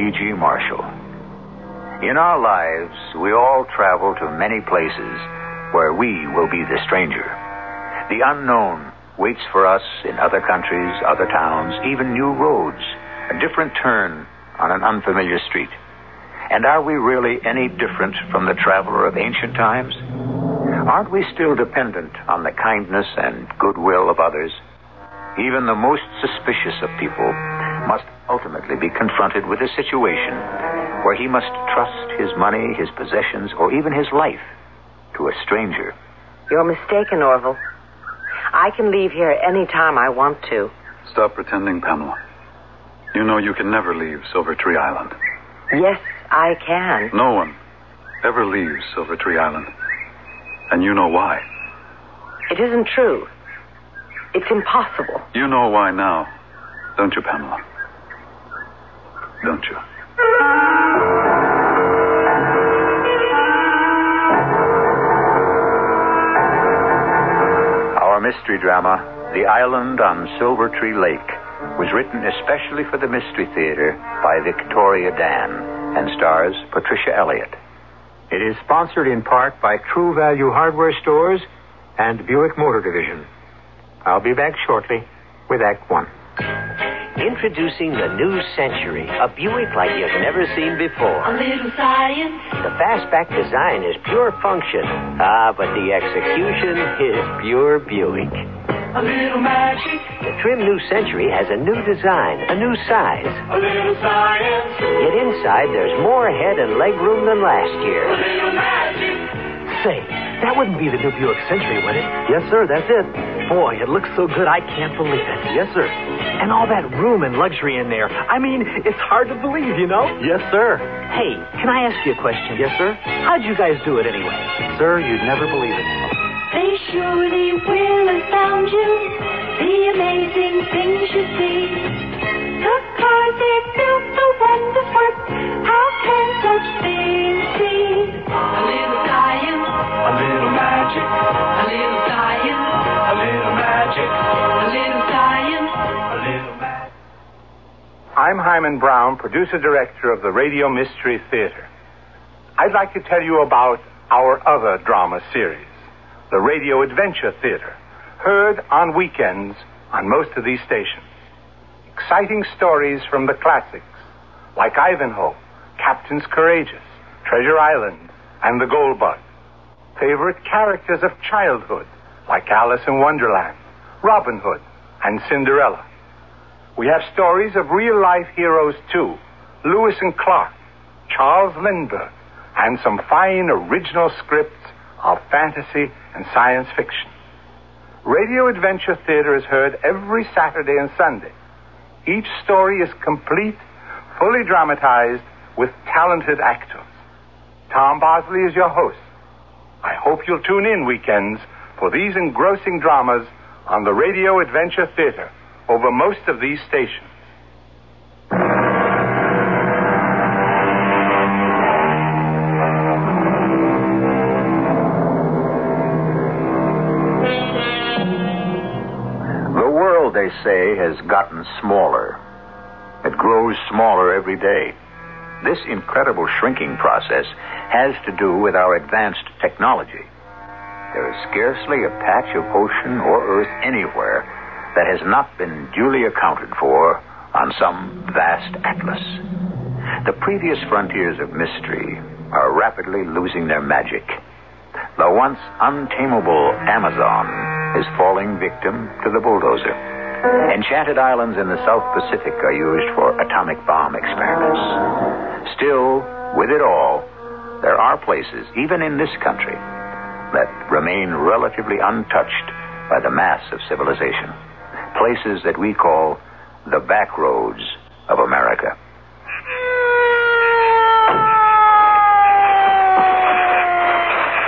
E.G. Marshall. In our lives, we all travel to many places where we will be the stranger. The unknown waits for us in other countries, other towns, even new roads, a different turn on an unfamiliar street. And are we really any different from the traveler of ancient times? Aren't we still dependent on the kindness and goodwill of others? Even the most suspicious of people must ultimately be confronted with a situation where he must trust his money, his possessions, or even his life to a stranger. You're mistaken, Orville. I can leave here any time I want to. Stop pretending, Pamela. You know you can never leave Silver Tree Island. Yes, I can. No one ever leaves Silver Tree Island. And you know why. It isn't true. It's impossible. You know why now, don't you, Pamela? Don't you? Our mystery drama, The Island on Silver Tree Lake, was written especially for the Mystery Theater by Victoria Dann and stars Patricia Elliott. It is sponsored in part by True Value Hardware Stores and Buick Motor Division. I'll be back shortly with Act One. Introducing the new Century, a Buick like you've never seen before. A little science, The fastback design is pure function. Ah, but the execution is pure Buick. a little magic, The trim new Century has a new design, a new size. a little science, Yet inside there's more head and leg room than last year. a little magic. Say, that wouldn't be the new Buick Century, would it? Yes, sir, that's it. Boy, it looks so good, I can't believe it. Yes, sir. And all that room and luxury in there. I mean, it's hard to believe, you know? Yes, sir. Hey, can I ask you a question? Yes, sir. How'd you guys do it anyway? Sir, you'd never believe it. They surely will astound you. The amazing things you see. The cars they built, the wonders work. How can such things be? A little science, a little magic, a little science, a little magic, a little science, a little magic. I'm Himan Brown, producer director of the Radio Mystery Theater. I'd like to tell you about our other drama series, the Radio Adventure Theater, heard on weekends on most of these stations. Exciting stories from the classics, like Ivanhoe, Captains Courageous, Treasure Island, and The Gold Bug. Favorite characters of childhood, like Alice in Wonderland, Robin Hood, and Cinderella. We have stories of real life heroes too Lewis and Clark, Charles Lindbergh, and some fine original scripts of fantasy and science fiction. Radio Adventure Theater is heard every Saturday and Sunday. Each story is complete, fully dramatized, with talented actors. Tom Bosley is your host. I hope you'll tune in weekends for these engrossing dramas on the Radio Adventure Theater over most of these stations. The world, they say, has gotten smaller. It grows smaller every day. This incredible shrinking process has to do with our advanced technology. There is scarcely a patch of ocean or earth anywhere that has not been duly accounted for on some vast atlas. The previous frontiers of mystery are rapidly losing their magic. The once untamable Amazon is falling victim to the bulldozer. Enchanted islands in the South Pacific are used for atomic bomb experiments. Still, with it all, there are places, even in this country, that remain relatively untouched by the mass of civilization. Places that we call the back roads of America.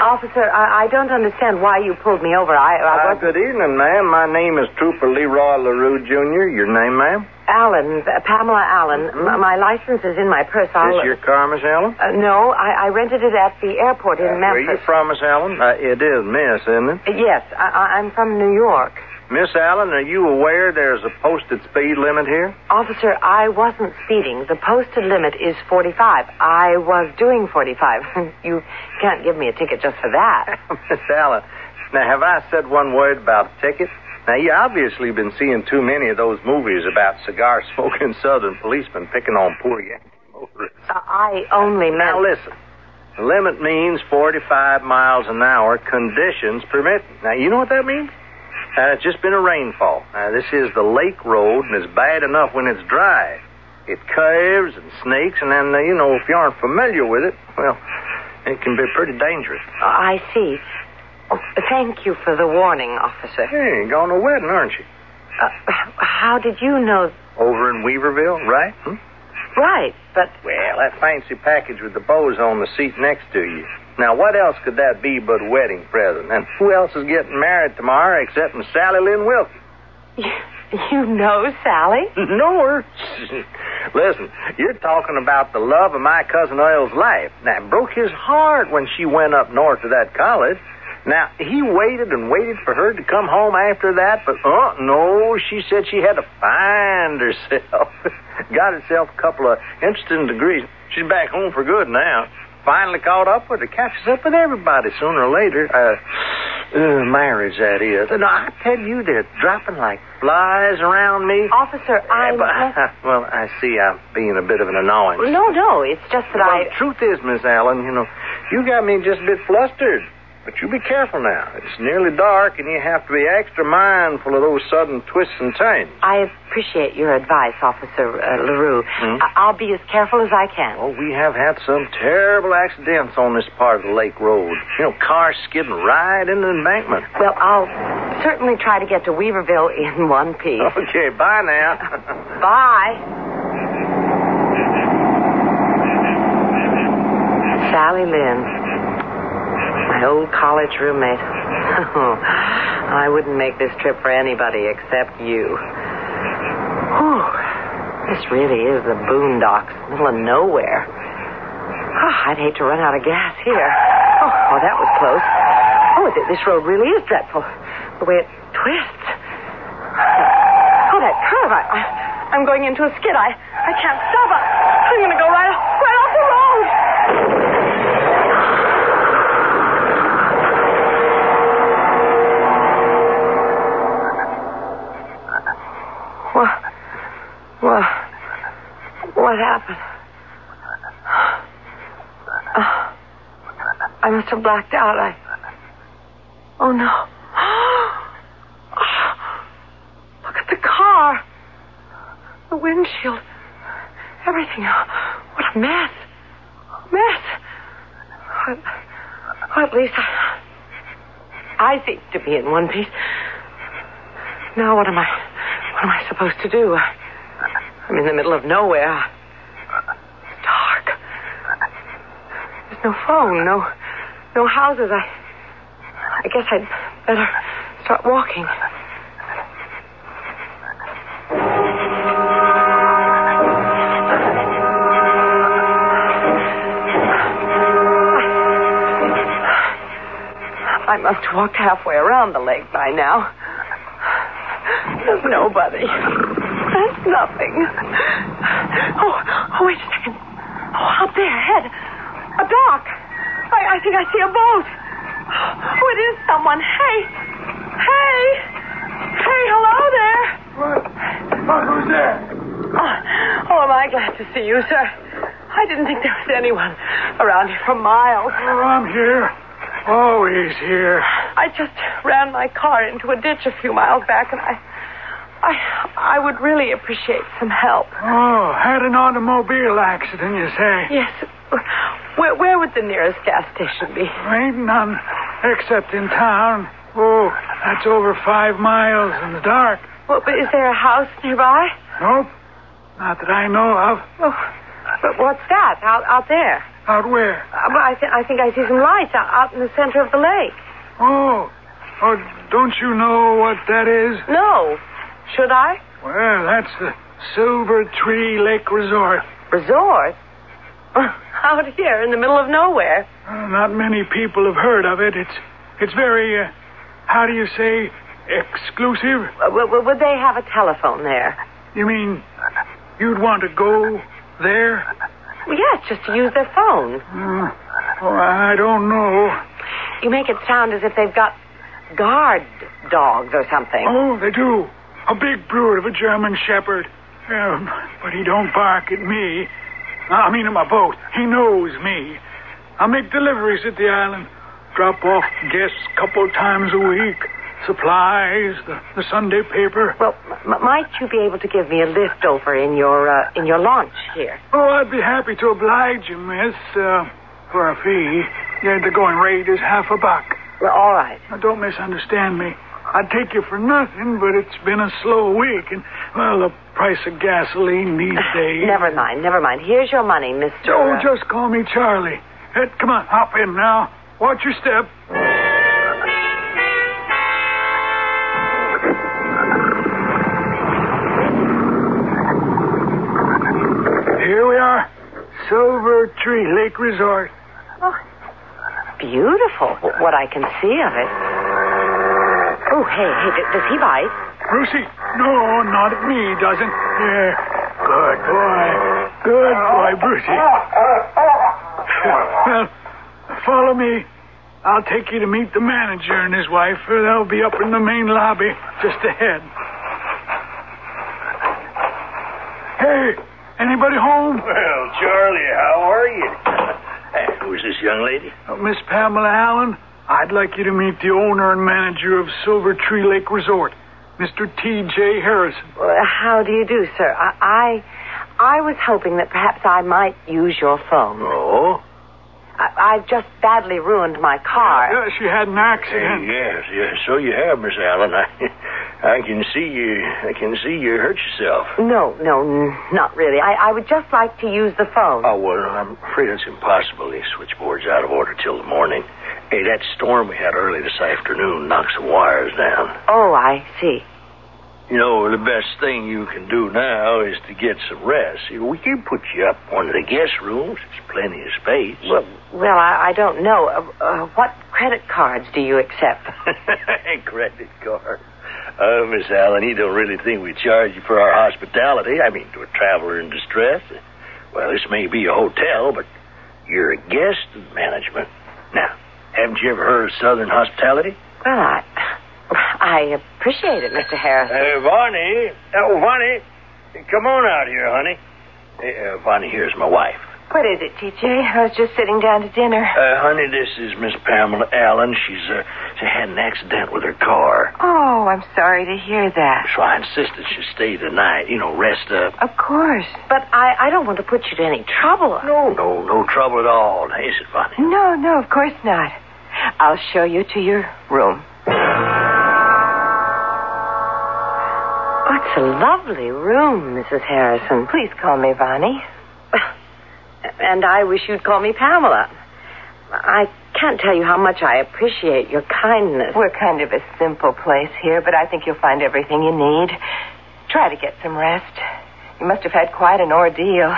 Officer, I, I, don't understand why you pulled me over. I, I uh, good evening, ma'am. My name is Trooper Leroy LaRue, Jr. Your name, ma'am? Allen, uh, Pamela Allen. M- my license is in my purse. I'll... This your car, Miss Allen? Uh, no, I, I rented it at the airport in Memphis. Where you Memphis. from, Miss Allen? Uh, it is Miss, isn't it? Uh, yes, I, I- I'm from New York. Miss Allen, are you aware there's a posted speed limit here? Officer, I wasn't speeding. The posted limit is 45. I was doing 45. you can't give me a ticket just for that. Miss Allen, now have I said one word about a ticket? Now, you obviously been seeing too many of those movies about cigar smoking southern policemen picking on poor Yankee motorists. Uh, I only Now, meant... listen. The limit means 45 miles an hour, conditions permitting. Now, you know what that means? Uh, it's just been a rainfall. Now, this is the lake road, and it's bad enough when it's dry. It curves and snakes, and then, uh, you know, if you aren't familiar with it, well, it can be pretty dangerous. I see. Oh, thank you for the warning, officer. Hey, going to a wedding, aren't you? Uh, how did you know... Over in Weaverville, right? Hmm? Right, but... Well, that fancy package with the bows on the seat next to you. Now, what else could that be but a wedding present? And who else is getting married tomorrow except Miss Sally Lynn Wilkie? You, know Sally? know her? Listen, you're talking about the love of my cousin Earl's life. Now, it broke his heart when she went up north to that college. Now, he waited and waited for her to come home after that, but, uh, no, she said she had to find herself. Got herself a couple of interesting degrees. She's back home for good now. Finally caught up with her, catches up with everybody sooner or later. Uh, uh, marriage, that is. No, I tell you, they're dropping like flies around me. Officer, I'm... Uh, but, well, I see I'm being a bit of an annoyance. No, no, it's just that Well, I... the truth is, Miss Allen, you know, you got me just a bit flustered. But you be careful now. It's nearly dark, and you have to be extra mindful of those sudden twists and turns. I appreciate your advice, Officer uh, LaRue. Hmm? I- I'll be as careful as I can. Oh, we have had some terrible accidents on this part of the lake road. You know, cars skidding right into the embankment. Well, I'll certainly try to get to Weaverville in one piece. Okay, bye now. Bye. Sally Lynn. Old college roommate. I wouldn't make this trip for anybody except you. Whew. This really is the boondocks, middle of nowhere. Ah, I'd hate to run out of gas here. Oh, oh that was close. Oh, th- this road really is dreadful. The way it twists. Oh, that curve. I, I, I'm going into a skid. I, I can't stop. I, I'm going to go right, right off the road. Happened? Uh, I must have blacked out. I. Oh no. Look at the car. The windshield. Everything. What a mess. Mess. At least I. I seem to be in one piece. Now what am I? What am I supposed to do? I'm in the middle of nowhere. It's dark. There's no phone, no, no houses. I, I guess I'd better start walking. I must have walked halfway around the lake by now. There's nobody. There's nothing. Oh, oh, wait a second. Oh, up there ahead. Dock. I, I think I see a boat. Oh, it is someone. Hey. Hey. Hey, hello there. What? What? Who's there? Oh, oh, am I glad to see you, sir. I didn't think there was anyone around here for miles. Oh, I'm here. Always here. I just ran my car into a ditch a few miles back, and I, I, I would really appreciate some help. Oh, had an automobile accident, you say? Yes. Would the nearest gas station be? Ain't none, except in town. Oh, that's over five miles in the dark. Well, but is there a house nearby? Nope, not that I know of. Oh, but what's that out out there? Out where? Uh, well, I, th- I think I see some lights out, out in the center of the lake. Oh. Oh, don't you know what that is? No. Should I? Well, that's the Silver Tree Lake Resort. Resort? Out here in the middle of nowhere. Uh, not many people have heard of it. It's it's very, uh, how do you say, exclusive? Uh, w- w- would they have a telephone there? You mean you'd want to go there? Well, yes, just to use their phone. Uh, oh, I don't know. You make it sound as if they've got guard dogs or something. Oh, they do. A big brood of a German Shepherd. Um, but he don't bark at me. I mean, in my boat. He knows me. I make deliveries at the island. Drop off guests a couple times a week. Supplies, the, the Sunday paper. Well, m- might you be able to give me a lift over in your uh, in your launch here? Oh, I'd be happy to oblige you, miss, uh, for a fee. Yeah, the going rate is half a buck. Well, all right. Now, don't misunderstand me. I'd take you for nothing, but it's been a slow week, and, well, the price of gasoline these days. Never mind, never mind. Here's your money, Mister. Oh, uh, just call me Charlie. Hey, come on, hop in now. Watch your step. Here we are. Silver Tree Lake Resort. Oh, beautiful. What I can see of it. Oh, hey, hey, d- does he bite? Brucey. No, not me, doesn't. Yeah. Good boy. Good boy, Brucey. well, follow me. I'll take you to meet the manager and his wife. They'll be up in the main lobby just ahead. Hey, anybody home? Well, Charlie, how are you? Hey, who's this young lady? Uh, Miss Pamela Allen, I'd like you to meet the owner and manager of Silver Tree Lake Resort, Mr. T.J. Harrison. Well, how do you do, sir? I, I, I was hoping that perhaps I might use your phone. Oh? I, I've just badly ruined my car. Yeah, she had an accident. Eh, yes, yes, so you have, Miss Allen. I, I can see you. I can see you hurt yourself. No, no, n- not really. I, I would just like to use the phone. Oh, well, I'm afraid it's impossible. The switchboard's out of order till the morning. Hey, that storm we had early this afternoon knocked some wires down. Oh, I see. You know, the best thing you can do now is to get some rest. We can put you up one of the guest rooms. There's plenty of space. Well, well, I, I don't know. Uh, uh, what credit cards do you accept? credit card. Oh, Miss Allen, you don't really think we charge you for our hospitality? I mean, to a traveler in distress? Well, this may be a hotel, but you're a guest of management. Now, haven't you ever heard of Southern hospitality? Well, I, I appreciate it, Mr. Harrison. Uh, Vonnie. Oh, Vonnie. Come on out here, honey. Hey, uh, Vonnie, here's my wife. What is it, TJ? I was just sitting down to dinner. Uh, honey, this is Miss Pamela Allen. She's, uh, she had an accident with her car. Oh, I'm sorry to hear that. So I insisted she stay the night. You know, rest up. Of course. But I, I don't want to put you to any trouble. No, no, no trouble at all. Is it, Vonnie? No, no, of course not. I'll show you to your room. Oh, it's a lovely room, Mrs. Harrison. Please call me Vonnie. And I wish you'd call me Pamela. I can't tell you how much I appreciate your kindness. We're kind of a simple place here, but I think you'll find everything you need. Try to get some rest. You must have had quite an ordeal.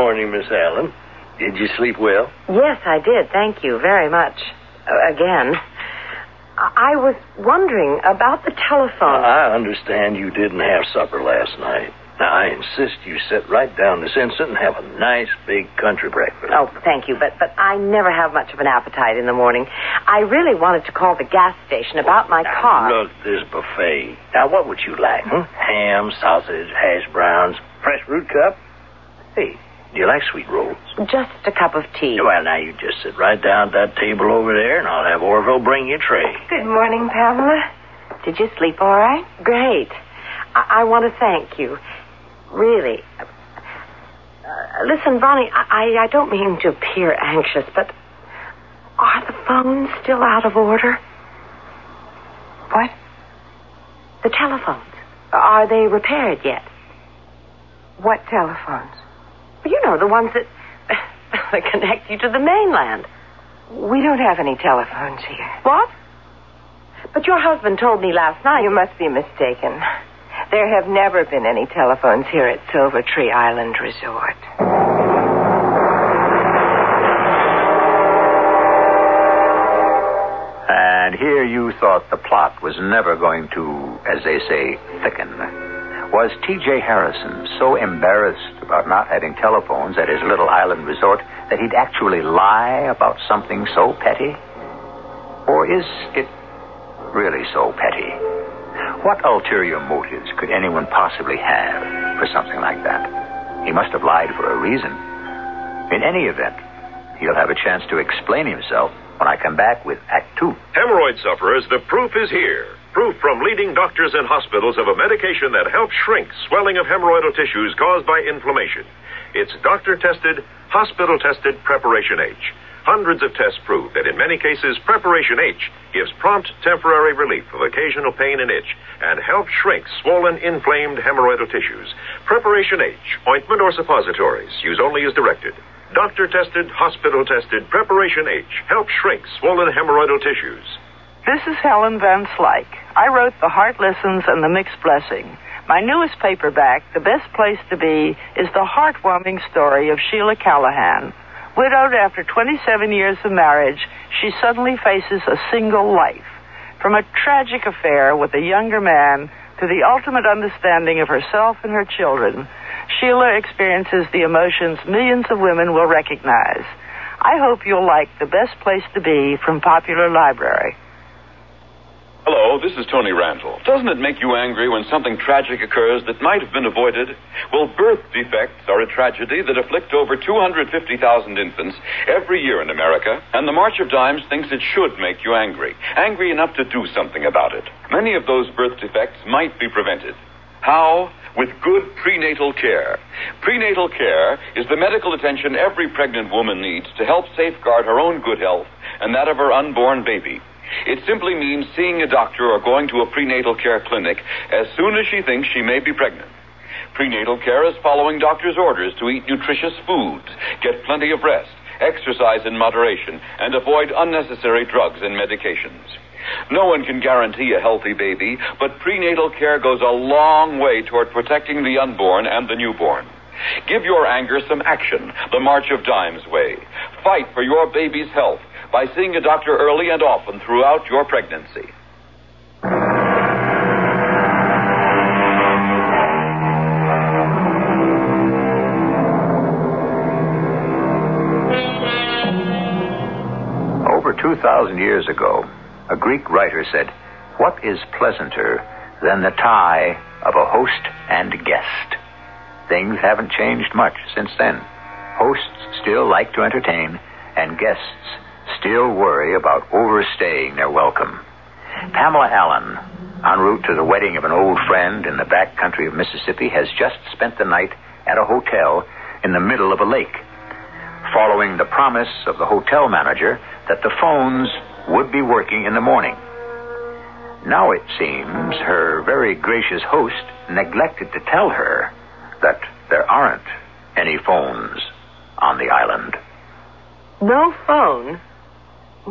Morning, Miss Allen. Did you sleep well? Yes, I did. Thank you very much. Uh, again. I was wondering about the telephone. I understand you didn't have supper last night. Now, I insist you sit right down this instant and have a nice big country breakfast. Oh, thank you, but but I never have much of an appetite in the morning. I really wanted to call the gas station about my Now, car. Look, this buffet. Now, what would you like? Hmm? Ham, sausage, hash browns, fresh fruit cup? Hey, do you like sweet rolls? Just a cup of tea. Well, now you just sit right down at that table over there, and I'll have Orville bring you a tray. Good morning, Pamela. Did you sleep all right? Great. I, I want to thank you. Really. Uh, listen, Vonnie, I, I don't mean to appear anxious, but are the phones still out of order? What? The telephones. Are they repaired yet? What telephones? You know, the ones that, that connect you to the mainland. We don't have any telephones here. What? But your husband told me last night. You must be mistaken. There have never been any telephones here at Silver Tree Island Resort. And here you thought the plot was never going to, as they say, thicken. Was T.J. Harrison so embarrassed about not having telephones at his little island resort that he'd actually lie about something so petty? Or is it really so petty? What ulterior motives could anyone possibly have for something like that? He must have lied for a reason. In any event, he'll have a chance to explain himself when I come back with Act Two. Hemorrhoid sufferers, the proof is here. Proof from leading doctors and hospitals of a medication that helps shrink swelling of hemorrhoidal tissues caused by inflammation. It's doctor tested, hospital tested Preparation H. Hundreds of tests prove that in many cases, Preparation H gives prompt temporary relief of occasional pain and itch and helps shrink swollen, inflamed hemorrhoidal tissues. Preparation H, ointment or suppositories, use only as directed. Doctor tested, hospital tested, Preparation H helps shrink swollen hemorrhoidal tissues. This is Helen Van Slyke. I wrote The Heart Listens and The Mixed Blessing. My newest paperback, The Best Place to Be, is the heartwarming story of Sheila Callahan. Widowed after 27 years of marriage, she suddenly faces a single life. From a tragic affair with a younger man to the ultimate understanding of herself and her children, Sheila experiences the emotions millions of women will recognize. I hope you'll like The Best Place to Be from Popular Library. Hello, this is Tony Randall. Doesn't it make you angry when something tragic occurs that might have been avoided? Well, birth defects are a tragedy that afflict over 250,000 infants every year in America, and the March of Dimes thinks it should make you angry. Angry enough to do something about it. Many of those birth defects might be prevented. How? With good prenatal care. Prenatal care is the medical attention every pregnant woman needs to help safeguard her own good health and that of her unborn baby. It simply means seeing a doctor or going to a prenatal care clinic as soon as she thinks she may be pregnant. Prenatal care is following doctor's orders to eat nutritious foods, get plenty of rest, exercise in moderation, and avoid unnecessary drugs and medications. No one can guarantee a healthy baby, but prenatal care goes a long way toward protecting the unborn and the newborn. Give your anger some action, the March of Dimes way. Fight for your baby's health by seeing a doctor early and often throughout your pregnancy. Over 2,000 years ago, a Greek writer said, What is pleasanter than the tie of a host and guest? Things haven't changed much since then. Hosts still like to entertain, and guests still worry about overstaying their welcome. Pamela Allen, en route to the wedding of an old friend in the back country of Mississippi, has just spent the night at a hotel in the middle of a lake, following the promise of the hotel manager that the phones would be working in the morning. Now it seems her very gracious host neglected to tell her that there aren't any phones on the island. No phone?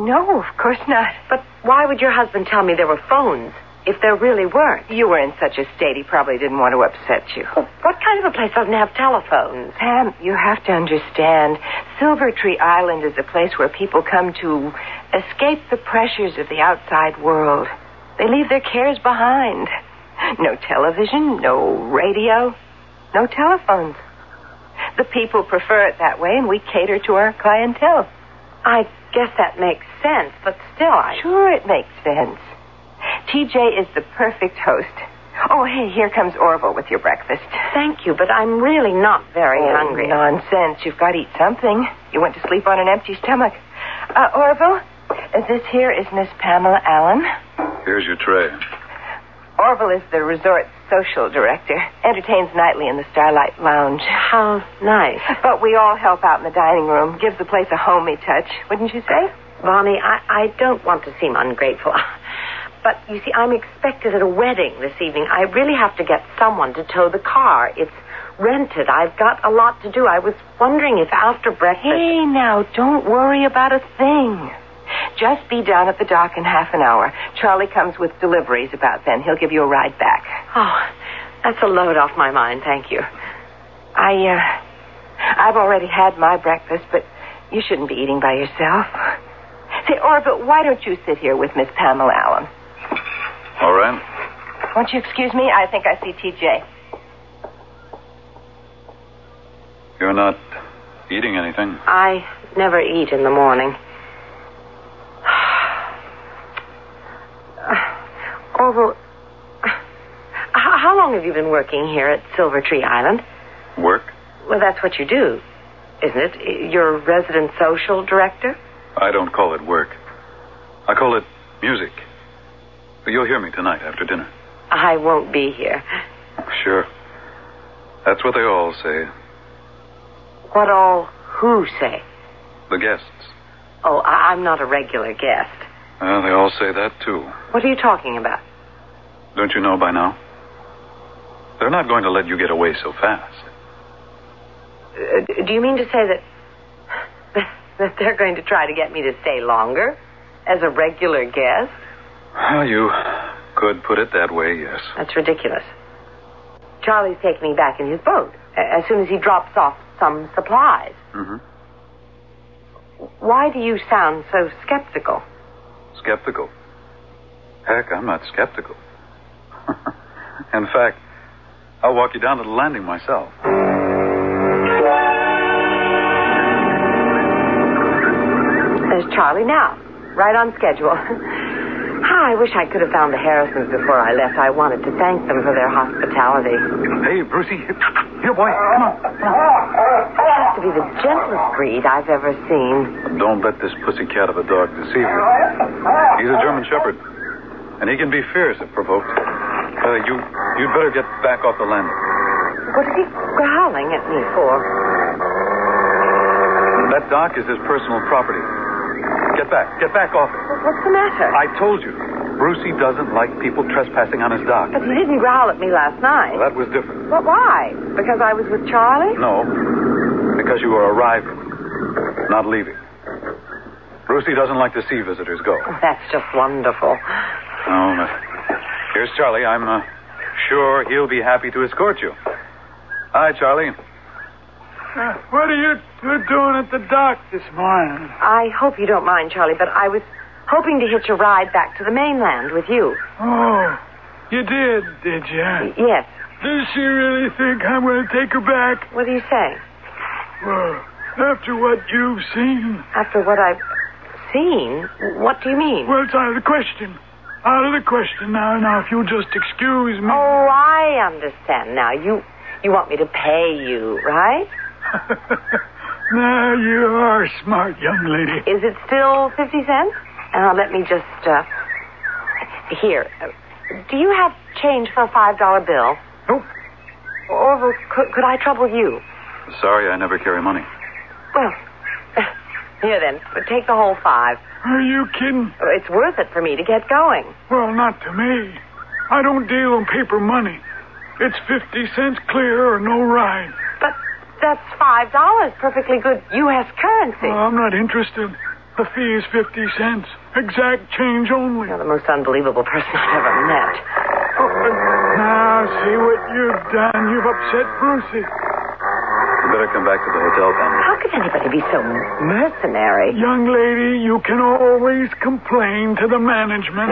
No, of course not. But why would your husband tell me there were phones if there really weren't? You were in such a state, he probably didn't want to upset you. Well, what kind of a place doesn't have telephones? Pam, you have to understand. Silver Tree Island is a place where people come to escape the pressures of the outside world. They leave their cares behind. No television, no radio, no telephones. The people prefer it that way, and we cater to our clientele. I guess that makes sense, but still, I. Sure, it makes sense. TJ is the perfect host. Oh, hey, here comes Orville with your breakfast. Thank you, but I'm really not very oh, hungry. Nonsense. You've got to eat something. You went to sleep on an empty stomach. Uh, Orville, uh, this here is Miss Pamela Allen. Here's your tray. Orville is the resort social director. Entertains nightly in the Starlight Lounge. How nice. But we all help out in the dining room. Gives the place a homey touch, wouldn't you say? Vonnie, I, I don't want to seem ungrateful. But you see, I'm expected at a wedding this evening. I really have to get someone to tow the car. It's rented. I've got a lot to do. I was wondering if after breakfast. Hey, now, don't worry about a thing. Just be down at the dock in half an hour. Charlie comes with deliveries about then. He'll give you a ride back. Oh, that's a load off my mind. Thank you. I, uh, I've already had my breakfast, but you shouldn't be eating by yourself. Say, Orville, why don't you sit here with Miss Pamela Allen? All right. Won't you excuse me? I think I see TJ. You're not eating anything. I never eat in the morning. Uh, Orville, uh, h- how long have you been working here at Silver Tree Island? Work? Well, that's what you do, isn't it? You're a resident social director? I don't call it work. I call it music. You'll hear me tonight after dinner. I won't be here. Sure. That's what they all say. What all who say? The guests. Oh, I- I'm not a regular guest. Well, they all say that, too. What are you talking about? Don't you know by now? They're not going to let you get away so fast. Uh, do you mean to say that that they're going to try to get me to stay longer as a regular guest? Well, you could put it that way, yes. That's ridiculous. Charlie's taking me back in his boat as soon as he drops off some supplies. Mm-hmm. Why do you sound so skeptical? Skeptical. Heck, I'm not skeptical. In fact, I'll walk you down to the landing myself. There's Charlie now, right on schedule. Ah, I wish I could have found the Harrisons before I left. I wanted to thank them for their hospitality. Hey, Brucey. Here, boy. Come on. He has to be the gentlest breed I've ever seen. Don't let this pussycat of a dog deceive you. He's a German Shepherd, and he can be fierce if provoked. Uh, you, you'd better get back off the landing. What is he growling at me for? That dock is his personal property. Get back. Get back off it. What's the matter? I told you. Brucey doesn't like people trespassing on his dock. But he didn't growl at me last night. Well, that was different. But why? Because I was with Charlie? No, because you were arriving, not leaving. Brucey doesn't like to see visitors go. Oh, that's just wonderful. Oh, but here's Charlie. I'm uh, sure he'll be happy to escort you. Hi, Charlie. Uh, what are you two doing at the dock this morning? I hope you don't mind, Charlie, but I was hoping to hitch a ride back to the mainland with you. Oh, you did, did you? Yes. Does she really think I'm going to take her back? What do you say? Well, after what you've seen. After what I've seen? What do you mean? Well, it's out of the question. Out of the question now. Now, if you'll just excuse me. Oh, I understand now. You you want me to pay you, right? now you are a smart young lady. Is it still 50 cents? Now, let me just, uh, here. Uh, Do you have change for a $5 bill? Nope. Or could, could I trouble you? Sorry, I never carry money. Well, here then. Take the whole five. Are you kidding? It's worth it for me to get going. Well, not to me. I don't deal in paper money. It's 50 cents clear or no ride. But that's five dollars, perfectly good U.S. currency. Well, I'm not interested. The fee is 50 cents. Exact change only. You're the most unbelievable person I've ever met. Oh, Now, see what you've done. You've upset Brucey. You better come back to the hotel, Pamela. How could anybody be so mercenary? Young lady, you can always complain to the management.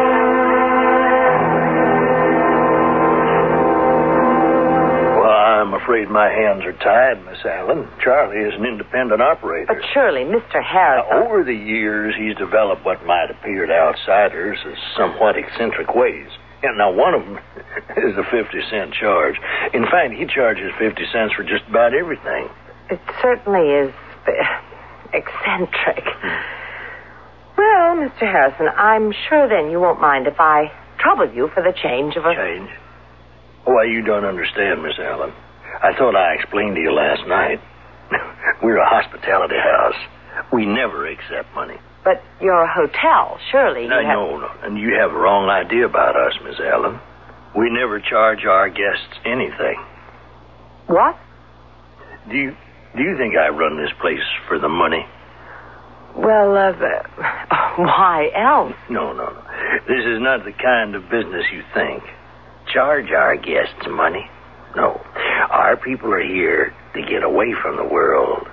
I'm afraid my hands are tied, Miss Allen. Charlie is an independent operator. But surely, Mr. Harris. Now, over the years, he's developed what might appear to outsiders as somewhat eccentric ways. And now, one of them is the 50 cent charge. In fact, he charges 50 cents for just about everything. It certainly is uh, eccentric. Well, Mr. Harrison, I'm sure then you won't mind if I trouble you for the change of a. Change? Why, you don't understand, Miss Allen. I thought I explained to you last night. We're a hospitality house. We never accept money. But you're a hotel. Surely you Now, have... no, no. And you have a wrong idea about us, Miss Allen. We never charge our guests anything. What? Do you do you think I run this place for the money? Well, uh, why else? No, no, no. This is not the kind of business you think. Charge our guests money. No. Our people are here to get away from the world.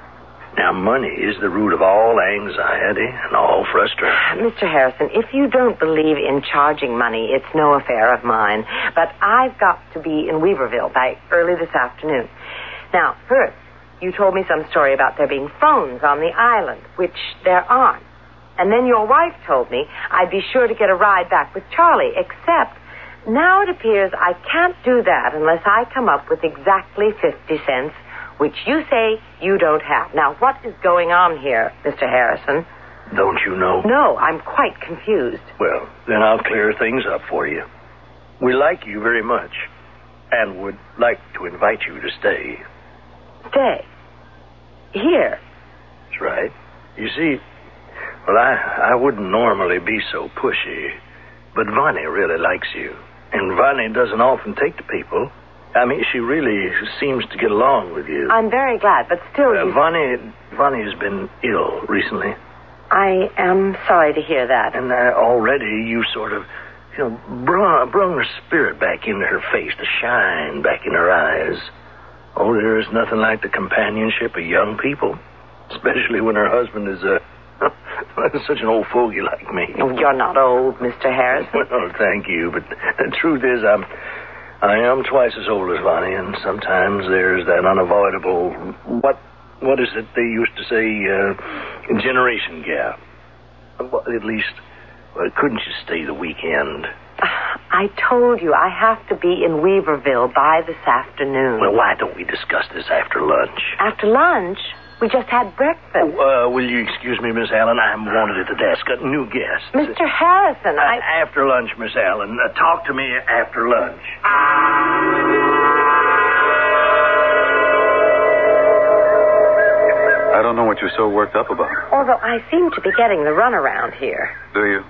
Now, money is the root of all anxiety and all frustration. Uh, Mr. Harrison, if you don't believe in charging money, it's no affair of mine. But I've got to be in Weaverville by early this afternoon. Now, first, you told me some story about there being phones on the island, which there aren't. And then your wife told me I'd be sure to get a ride back with Charlie, except now it appears I can't do that unless I come up with exactly 50 cents, which you say you don't have. Now, what is going on here, Mr. Harrison? Don't you know? No, I'm quite confused. Well, then I'll clear things up for you. We like you very much and would like to invite you to stay. Stay. Here. That's right. You see, well, I, I wouldn't normally be so pushy, but Vonnie really likes you. And Vonnie doesn't often take to people. I mean, she really seems to get along with you. I'm very glad, but still, Uh, you... Vonnie, Vonnie has been ill recently. I am sorry to hear that. And uh, already you sort of, you know, brought, brung her spirit back into her face, the shine back in her eyes. Oh, there is nothing like the companionship of young people, especially when her husband is uh, such an old fogey like me. Oh, you're not old, Mr. Harrison. Well, thank you, but the truth is, I'm, I am twice as old as Vonnie, and sometimes there's that unavoidable what, what is it they used to say, uh, generation gap. Well, at least, well, couldn't you stay the weekend? I told you I have to be in Weaverville by this afternoon. Well, why don't we discuss this after lunch? After lunch, we just had breakfast. Uh, will you excuse me, Miss Allen? I'm wanted at the desk. A new guest. Mr. Harrison, I. Uh, after lunch, Miss Allen. Uh, talk to me after lunch. I don't know what you're so worked up about. Although I seem to be getting the runaround here. Do you?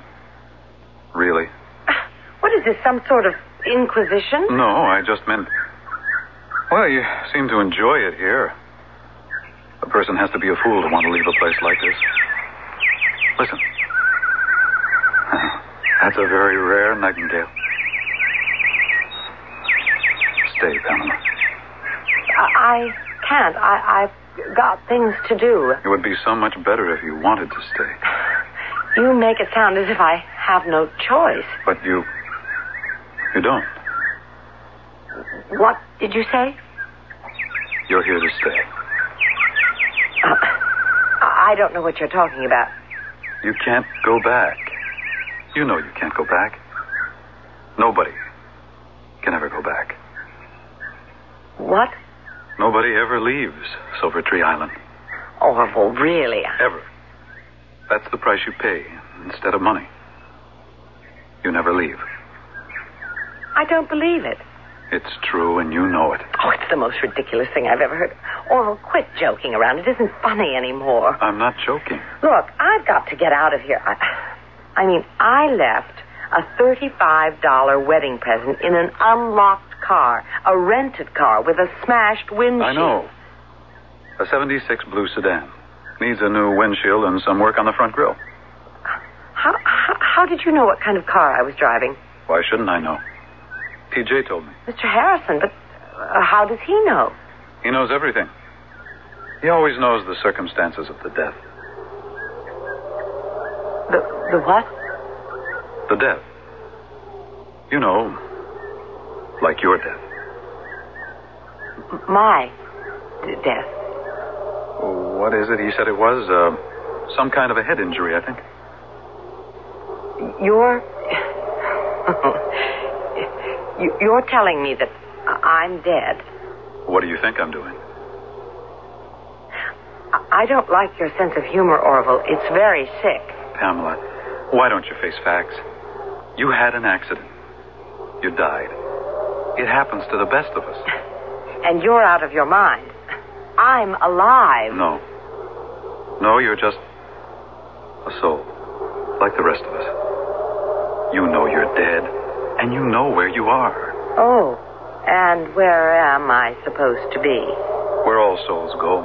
Really? What is this, some sort of inquisition? No, I just meant. Well, you seem to enjoy it here. A person has to be a fool to want to leave a place like this. Listen. That's a very rare nightingale. Stay, Pamela. I, I can't. I, I've got things to do. It would be so much better if you wanted to stay. You make it sound as if I have no choice. But you. You don't. What did you say? You're here to stay. Uh, I don't know what you're talking about. You can't go back. You know you can't go back. Nobody can ever go back. What? Nobody ever leaves Silver Tree Island. Orville, really? Ever. That's the price you pay instead of money. You never leave. I don't believe it. It's true, and you know it. Oh, it's the most ridiculous thing I've ever heard. Orville, quit joking around. It isn't funny anymore. I'm not joking. Look, I've got to get out of here. I, I mean, I left a $35 wedding present in an unlocked car, a rented car with a smashed windshield. I know. A 76 blue sedan. Needs a new windshield and some work on the front grille. How, how, how did you know what kind of car I was driving? Why shouldn't I know? TJ told me. Mr. Harrison, but uh, how does he know? He knows everything. He always knows the circumstances of the death. The, the what? The death. You know, like your death. My d- death. What is it he said it was? Uh, some kind of a head injury, I think. You're. You- You're telling me that I'm dead. What do you think I'm doing? I don't like your sense of humor, Orville. It's very sick. Pamela, why don't you face facts? You had an accident. You died. It happens to the best of us. And you're out of your mind. I'm alive. No. No, you're just a soul. like the rest of us. You know you're dead, and you know where you are, Oh, and where am I supposed to be? where all souls go.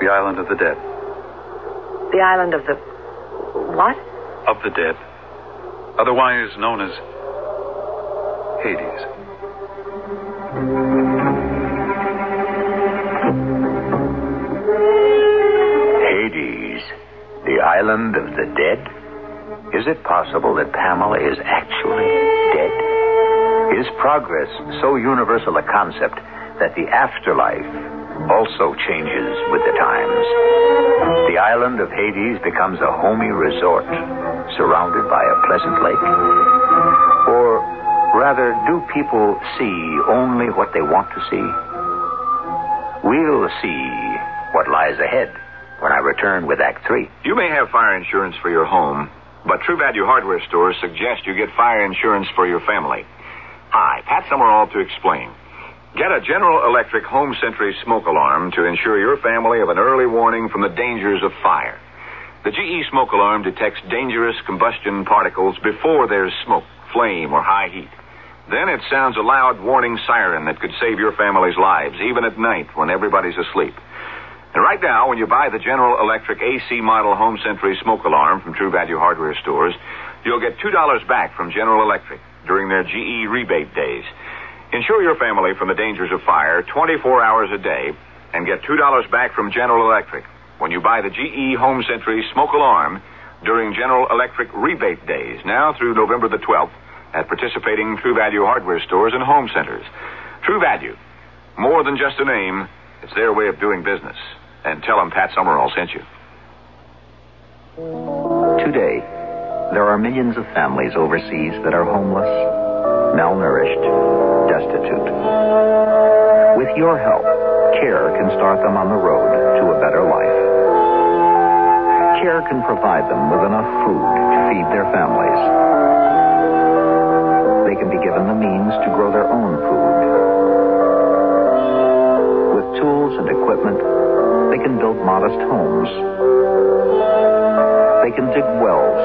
The island of the dead. The island of the. What? Of the dead. Otherwise known as Hades. Hades, the island of the dead? Is it possible that Pamela is actually dead? Is progress so universal a concept that the afterlife also changes with the times? The island of Hades becomes a homey resort surrounded by a pleasant lake? Or rather, do people see only what they want to see? We'll see what lies ahead when I return with Act Three. You may have fire insurance for your home, but True Value Hardware stores suggest you get fire insurance for your family. Hi, Pat Summerall to explain. Get a General Electric Home Sentry smoke alarm to ensure your family of an early warning from the dangers of fire. The GE smoke alarm detects dangerous combustion particles before there's smoke, flame, or high heat. Then it sounds a loud warning siren that could save your family's lives, even at night when everybody's asleep. And right now, when you buy the General Electric AC model Home Sentry smoke alarm from True Value Hardware stores, you'll get $2 back from General Electric during their GE rebate days. Insure your family from the dangers of fire 24 hours a day and get $2 back from General Electric when you buy the GE Home Sentry smoke alarm during General Electric rebate days, now through November the 12th, at participating True Value hardware stores and home centers. True Value, more than just a name, it's their way of doing business. And tell them Pat Summerall sent you. Today, there are millions of families overseas that are homeless, malnourished, destitute. With your help, CARE can start them on the road to a better life. CARE can provide them with enough food to feed their families. They can be given the means to grow their own food. With tools and equipment, they can build modest homes. They can dig wells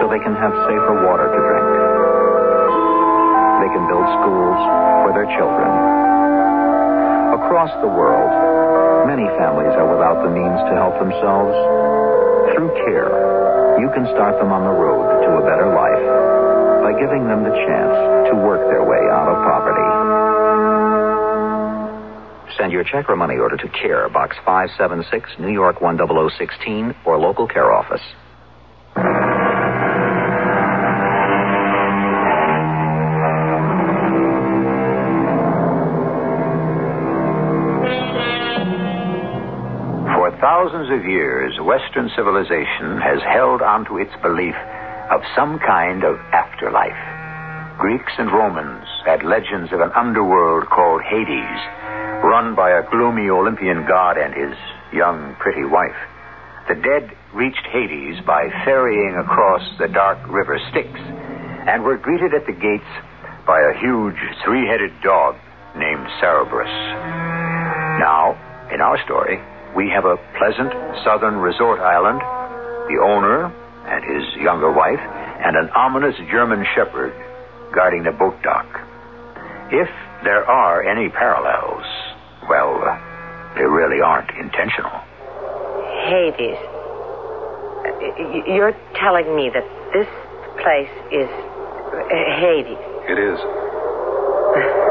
so they can have safer water to drink. They can build schools for their children. Across the world, many families are without the means to help themselves. Through CARE, you can start them on the road to a better life by giving them the chance to work their way out of poverty. Send your check or money order to CARE, Box 576, New York 10016, or local care office. For thousands of years, Western civilization has held onto its belief of some kind of afterlife. Greeks and Romans had legends of an underworld called Hades, run by a gloomy Olympian god and his young, pretty wife. The dead reached Hades by ferrying across the dark river Styx and were greeted at the gates by a huge three headed dog named Cerberus. Now, in our story, we have a pleasant southern resort island, the owner and his younger wife, and an ominous German shepherd guarding the boat dock. If there are any parallels, well, they really aren't intentional. Hades. Uh, You're telling me that this place is uh, Hades. It is.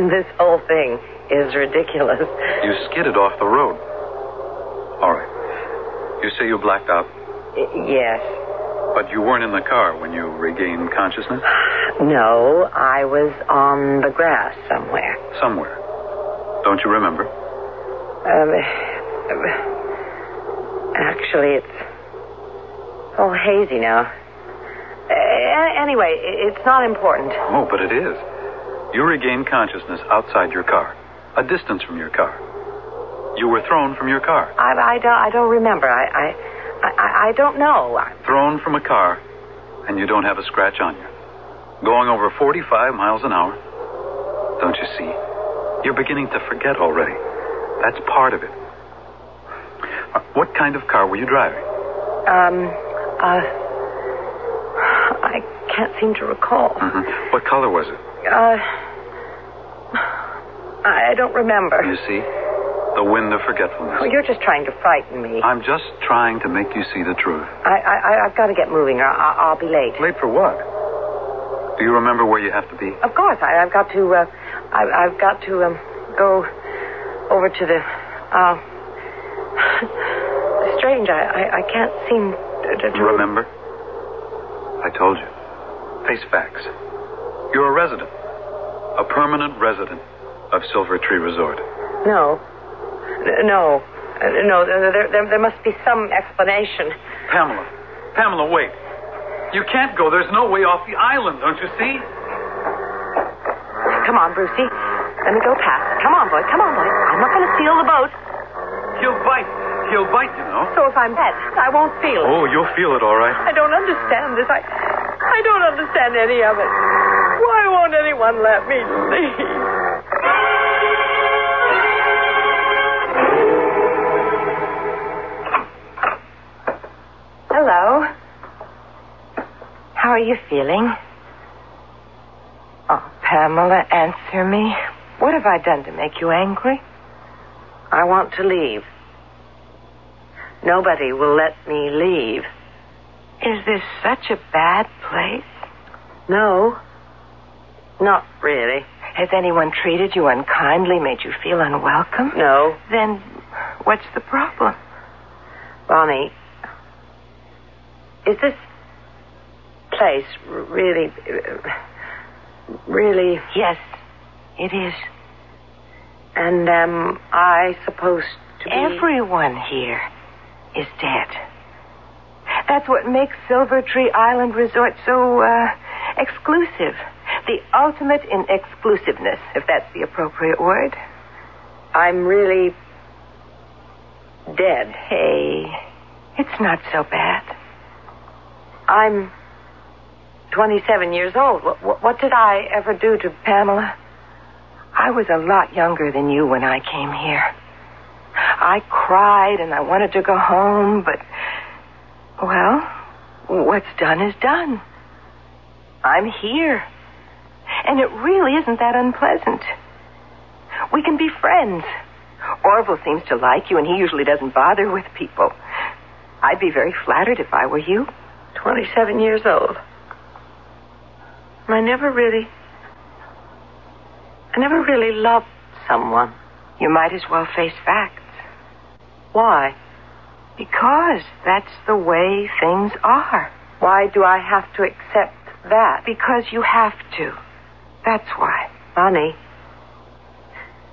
This whole thing is ridiculous. You skidded off the road. All right. You say you blacked out, Yes. but you weren't in the car when you regained consciousness? No, I was on the grass somewhere. Somewhere. Don't you remember? Um, actually, it's oh hazy now. Uh, anyway, it's not important. Oh, but it is. You regained consciousness outside your car, a distance from your car. You were thrown from your car. I, I don't. I don't remember. I, I, I, I don't know. I- Thrown from a car, and you don't have a scratch on you. Going over 45 miles an hour. Don't you see? You're beginning to forget already. That's part of it. Uh, What kind of car were you driving? Um, Uh, I can't seem to recall. Mhm. What color was it? Uh, I don't remember. You see? The wind of forgetfulness. Oh, you're just trying to frighten me. I'm just trying to make you see the truth. I, I, I- I've got to get moving, or I, I'll be late. Late for what? Do you remember where you have to be? Of course, I, I've got to. Uh, I, I've got to um, go over to the. Uh, strange. I, I, I can't seem to. to You remember? I told you. Face facts. You're a resident. A permanent resident of Silver Tree Resort. No. N- No. No, there, there, there must be some explanation. Pamela. Pamela, wait. You can't go. There's no way off the island, don't you see? Come on, Brucey. Let me go past. Come on, boy. Come on, boy. I'm not going to steal the boat. He'll bite. He'll bite, you know. So if I'm dead, I won't feel it. Oh, you'll feel it all right. I don't understand this. I, I don't understand any of it. Why won't anyone let me leave? Hello. How are you feeling? Pamela, answer me. What have I done to make you angry? I want to leave. Nobody will let me leave. Is this such a bad place? No. Not really. Has anyone treated you unkindly, made you feel unwelcome? No. Then what's the problem? Vonnie, is this place really. Really. Yes, it is. And am I supposed to be. Everyone here is dead. That's what makes Silver Tree Island Resort so uh, exclusive. The ultimate in exclusiveness, if that's the appropriate word. I'm really. dead. Hey, it's not so bad. I'm 27 years old. What, what, did I ever do to Pamela? I was a lot younger than you when I came here. I cried and I wanted to go home, but, well, what's done is done. I'm here. And it really isn't that unpleasant. We can be friends. Orville seems to like you, and he usually doesn't bother with people. I'd be very flattered if I were you. 27 years old. I never really. I never really loved someone. You might as well face facts. Why? Because that's the way things are. Why do I have to accept that? Because you have to. That's why. Vonnie,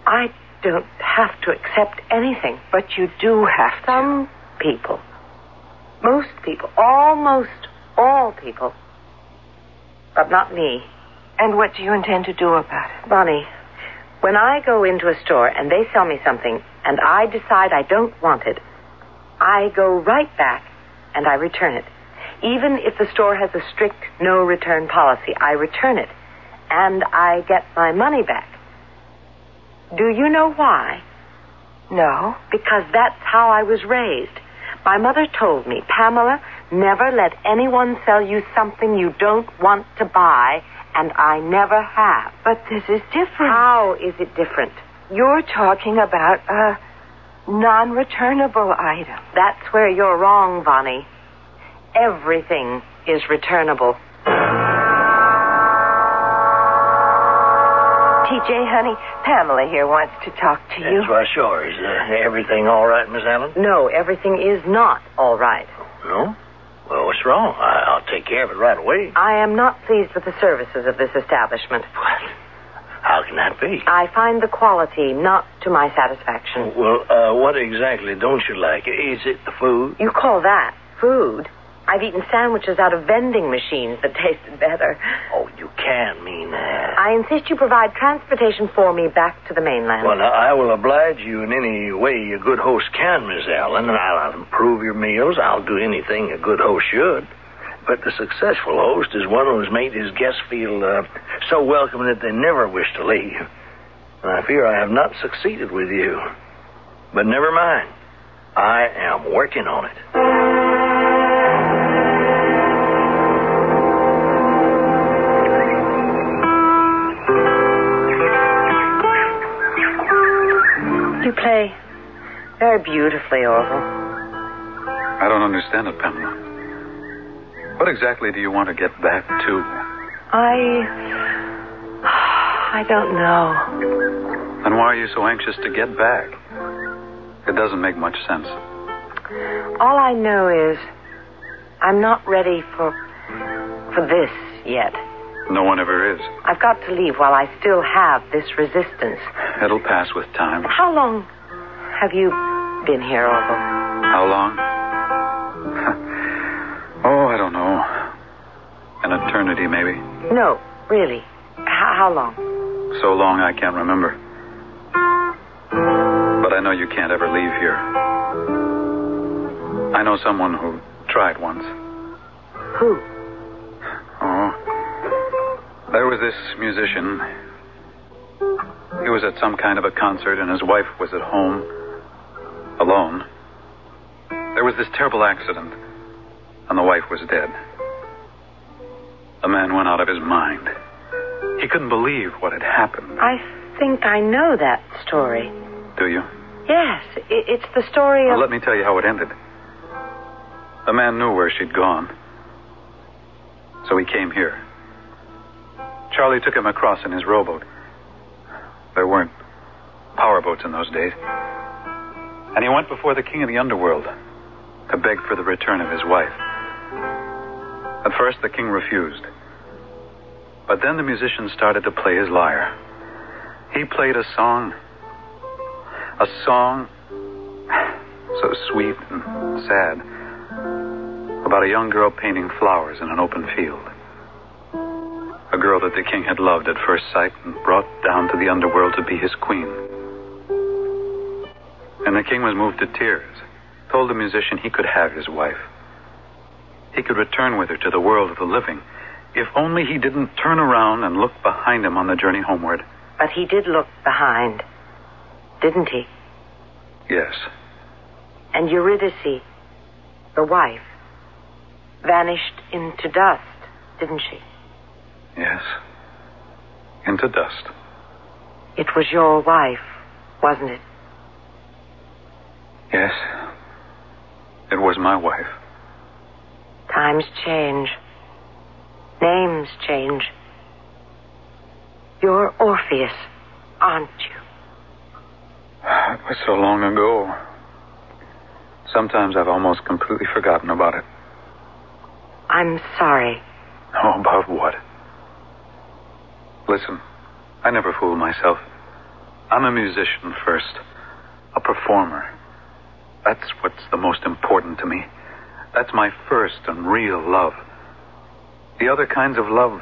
I don't have to accept anything. But you do have to. Some people, most people, almost all people, but not me. And what do you intend to do about it? Vonnie, when I go into a store and they sell me something and I decide I don't want it, I go right back and I return it. Even if the store has a strict no return policy, I return it and I get my money back. Do you know why? No. Because that's how I was raised. My mother told me, Pamela, never let anyone sell you something you don't want to buy, and I never have. But this is different. How is it different? You're talking about a non returnable item. That's where you're wrong, Vonnie. Everything is returnable. TJ, honey, Pamela here wants to talk to you. That's why, sure. Is uh, everything all right, Miss Allen? No, everything is not all right. No? Well, what's wrong? I, I'll take care of it right away. I am not pleased with the services of this establishment. What? How can that be? I find the quality not to my satisfaction. Well, uh, what exactly don't you like? Is it the food? You call that food? I've eaten sandwiches out of vending machines that tasted better. Oh, you can't mean that. I insist you provide transportation for me back to the mainland. Well, I will oblige you in any way a good host can, Miss Allen. And I'll improve your meals. I'll do anything a good host should. But the successful host is one who's made his guests feel uh, so welcome that they never wish to leave. And I fear I have not succeeded with you. But never mind. I am working on it. Play very beautifully, Orville. I don't understand it, Pamela. What exactly do you want to get back to? I. I don't know. Then why are you so anxious to get back? It doesn't make much sense. All I know is I'm not ready for for this yet. No one ever is. I've got to leave while I still have this resistance. It'll pass with time. How long have you been here, Orville? How long? oh, I don't know. An eternity, maybe. No, really. H- how long? So long I can't remember. But I know you can't ever leave here. I know someone who tried once. Who? Was this musician. He was at some kind of a concert, and his wife was at home, alone. There was this terrible accident, and the wife was dead. The man went out of his mind. He couldn't believe what had happened. I think I know that story. Do you? Yes, it's the story Well, of. let me tell you how it ended. The man knew where she'd gone. So he came here. Charlie took him across in his rowboat. There weren't powerboats in those days. And he went before the king of the underworld to beg for the return of his wife. At first, the king refused. But then the musician started to play his lyre. He played a song. A song so sweet and sad about a young girl painting flowers in an open field. A girl that the king had loved at first sight and brought down to the underworld to be his queen. And the king was moved to tears, told the musician he could have his wife. He could return with her to the world of the living if only he didn't turn around and look behind him on the journey homeward. But he did look behind, didn't he? Yes. And Eurydice, the wife, vanished into dust, didn't she? Yes. Into dust. It was your wife, wasn't it? Yes. It was my wife. Times change. Names change. You're Orpheus, aren't you? It was so long ago. Sometimes I've almost completely forgotten about it. I'm sorry. Oh, about what? Listen, I never fool myself. I'm a musician first, a performer. That's what's the most important to me. That's my first and real love. The other kinds of love,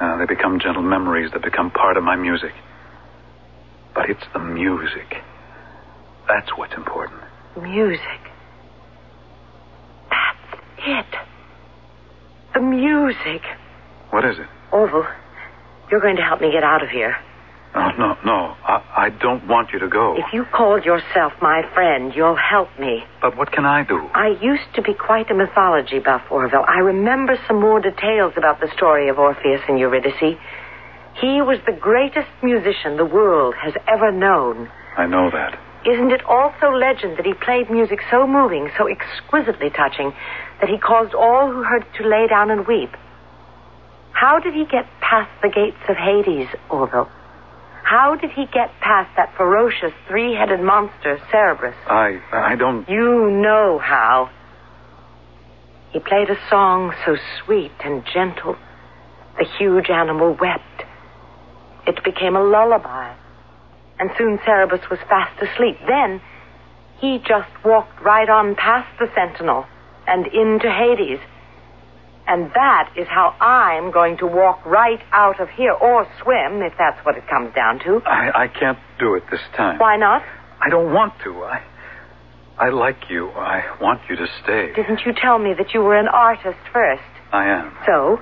uh, they become gentle memories that become part of my music. But it's the music. That's what's important. Music. That's it. The music. What is it? Orville, you're going to help me get out of here. No, no, no. I, I don't want you to go. If you called yourself my friend, you'll help me. But what can I do? I used to be quite a mythology buff, Orville. I remember some more details about the story of Orpheus and Eurydice. He was the greatest musician the world has ever known. I know that. Isn't it also legend that he played music so moving, so exquisitely touching, that he caused all who heard it to lay down and weep? How did he get past the gates of Hades, Orville? How did he get past that ferocious three-headed monster, Cerberus? I I don't. You know how. He played a song so sweet and gentle. The huge animal wept. It became a lullaby. And soon Cerberus was fast asleep. Then he just walked right on past the sentinel and into Hades. And that is how I'm going to walk right out of here, or swim, if that's what it comes down to. I, I can't do it this time. Why not? I don't want to. I I like you. I want you to stay. Didn't you tell me that you were an artist first? I am. So,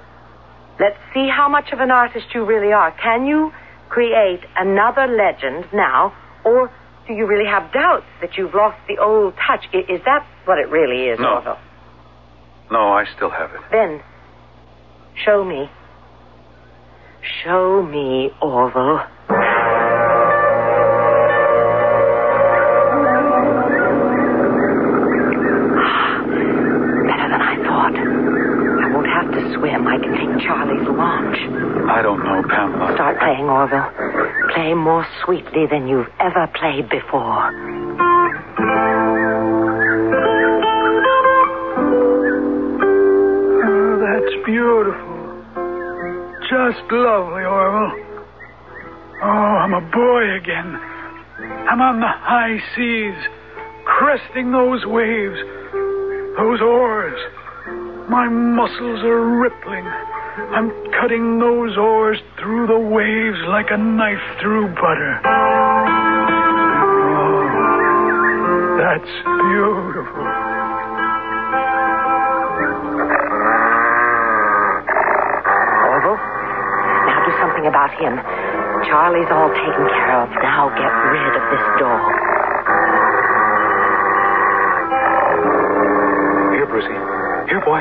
let's see how much of an artist you really are. Can you create another legend now, or do you really have doubts that you've lost the old touch? Is that what it really is, No. Orville? No, I still have it. Ben, show me. Show me, Orville. Better than I thought. I won't have to swim. I can take Charlie's launch. I don't know, Pamela. Start playing, Orville. Play more sweetly than you've ever played before. That's beautiful. Just lovely, Orville. Oh, I'm a boy again. I'm on the high seas, cresting those waves, those oars. My muscles are rippling. I'm cutting those oars through the waves like a knife through butter. Oh, that's beautiful. Something about him. Charlie's all taken care of. Now get rid of this dog. Here, Brucey. Here, boy.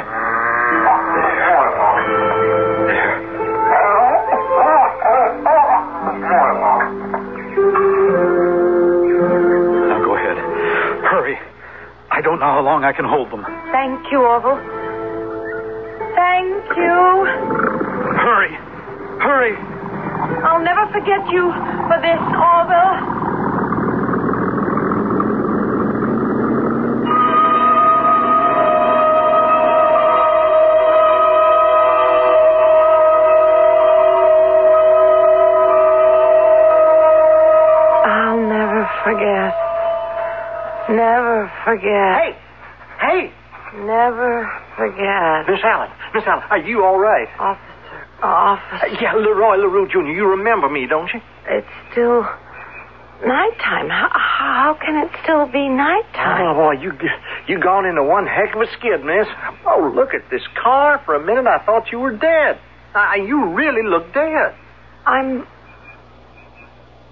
Now go ahead. Hurry. I don't know how long I can hold them. Thank you, Orville. Thank you. Hurry. Hurry. I'll never forget you for this, Orville. I'll never forget. Never forget. Hey! Hey! Never forget. Miss Allen, Miss Allen, are you all right? Officer, officer. Uh, yeah, Leroy LaRue Jr., you remember me, don't you? It's still nighttime. How, how can it still be nighttime? Oh, boy, you you gone into one heck of a skid, miss. Oh, look at this car. For a minute, I thought you were dead. Uh, you really look dead. I'm.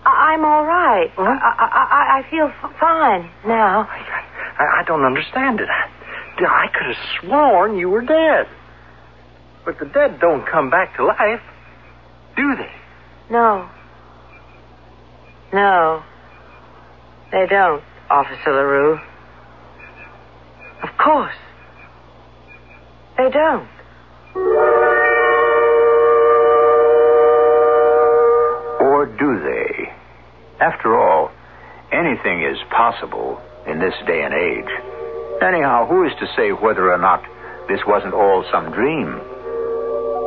I'm all right. I, I, I, I feel fine now. I, I don't understand it. I, I could have sworn you were dead. But the dead don't come back to life, do they? No. No. They don't, Officer LaRue. Of course. They don't. Or do they? After all, anything is possible in this day and age. Anyhow, who is to say whether or not this wasn't all some dream?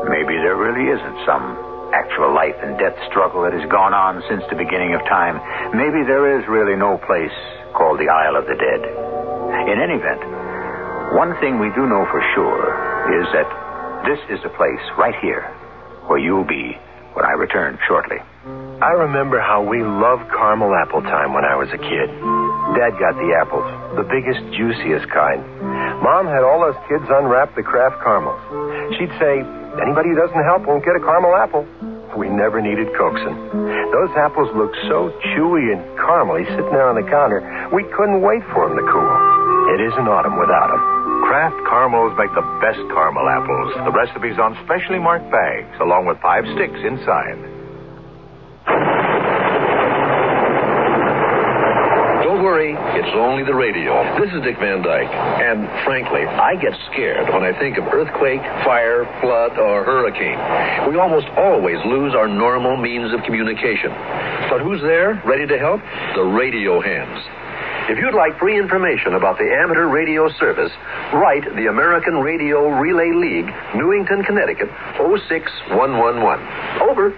Maybe there really isn't some actual life and death struggle that has gone on since the beginning of time. Maybe there is really no place called the Isle of the Dead. In any event, one thing we do know for sure is that this is the place right here where you'll be when I return shortly. I remember how we loved caramel apple time when I was a kid. Dad got the apples, the biggest, juiciest kind. Mom had all us kids unwrap the Kraft caramels. She'd say, anybody who doesn't help won't get a caramel apple. We never needed coaxing. Those apples looked so chewy and caramely sitting there on the counter, we couldn't wait for them to cool. It isn't autumn without them. Kraft caramels make the best caramel apples. The recipe's on specially marked bags, along with five sticks inside. It's only the radio. This is Dick Van Dyke. And frankly, I get scared when I think of earthquake, fire, flood, or hurricane. We almost always lose our normal means of communication. But who's there, ready to help? The radio hands. If you'd like free information about the amateur radio service, write the American Radio Relay League, Newington, Connecticut, 06111. Over.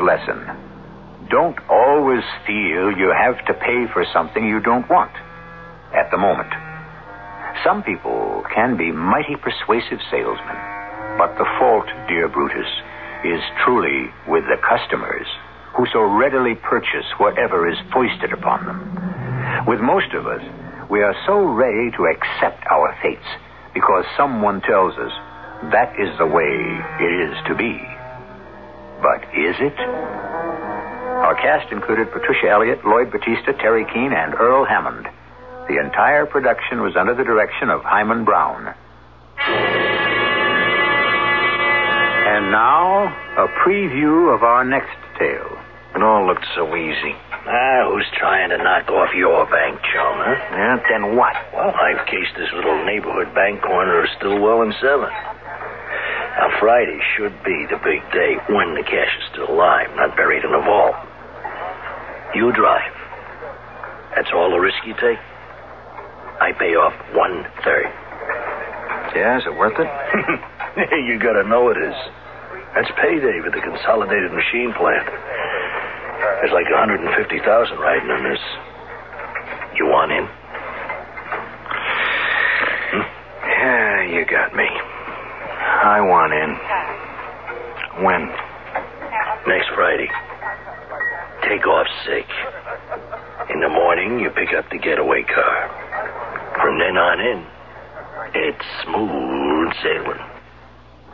Lesson. Don't always feel you have to pay for something you don't want at the moment. Some people can be mighty persuasive salesmen, but the fault, dear Brutus, is truly with the customers who so readily purchase whatever is foisted upon them. With most of us, we are so ready to accept our fates because someone tells us that is the way it is to be. But is it? Our cast included Patricia Elliott, Lloyd Battista, Teri Keane, and Earl Hammond. The entire production was under the direction of Himan Brown. And now, a preview of our next tale. It all looked so easy. Ah, who's trying to knock off your bank, chum, huh? Yeah, then what? Well, I've cased this little neighborhood bank corner of Stillwell and Seven. Now, Friday should be the big day when the cash is still alive, not buried in a vault. You drive. That's all the risk you take. I pay off one third. Yeah, is it worth it? you gotta know it is. That's payday for the consolidated machine plant. There's like 150,000 riding on this. You want in? Hmm? Yeah, you got me. I want in. When? Next Friday. Take off sick. In the morning, you pick up the getaway car. From then on in, it's smooth sailing.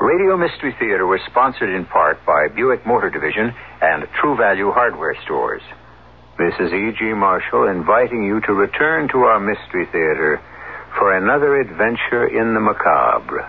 Radio Mystery Theater was sponsored in part by Buick Motor Division and True Value Hardware Stores. This is E.G. Marshall inviting you to return to our Mystery Theater for another adventure in the macabre.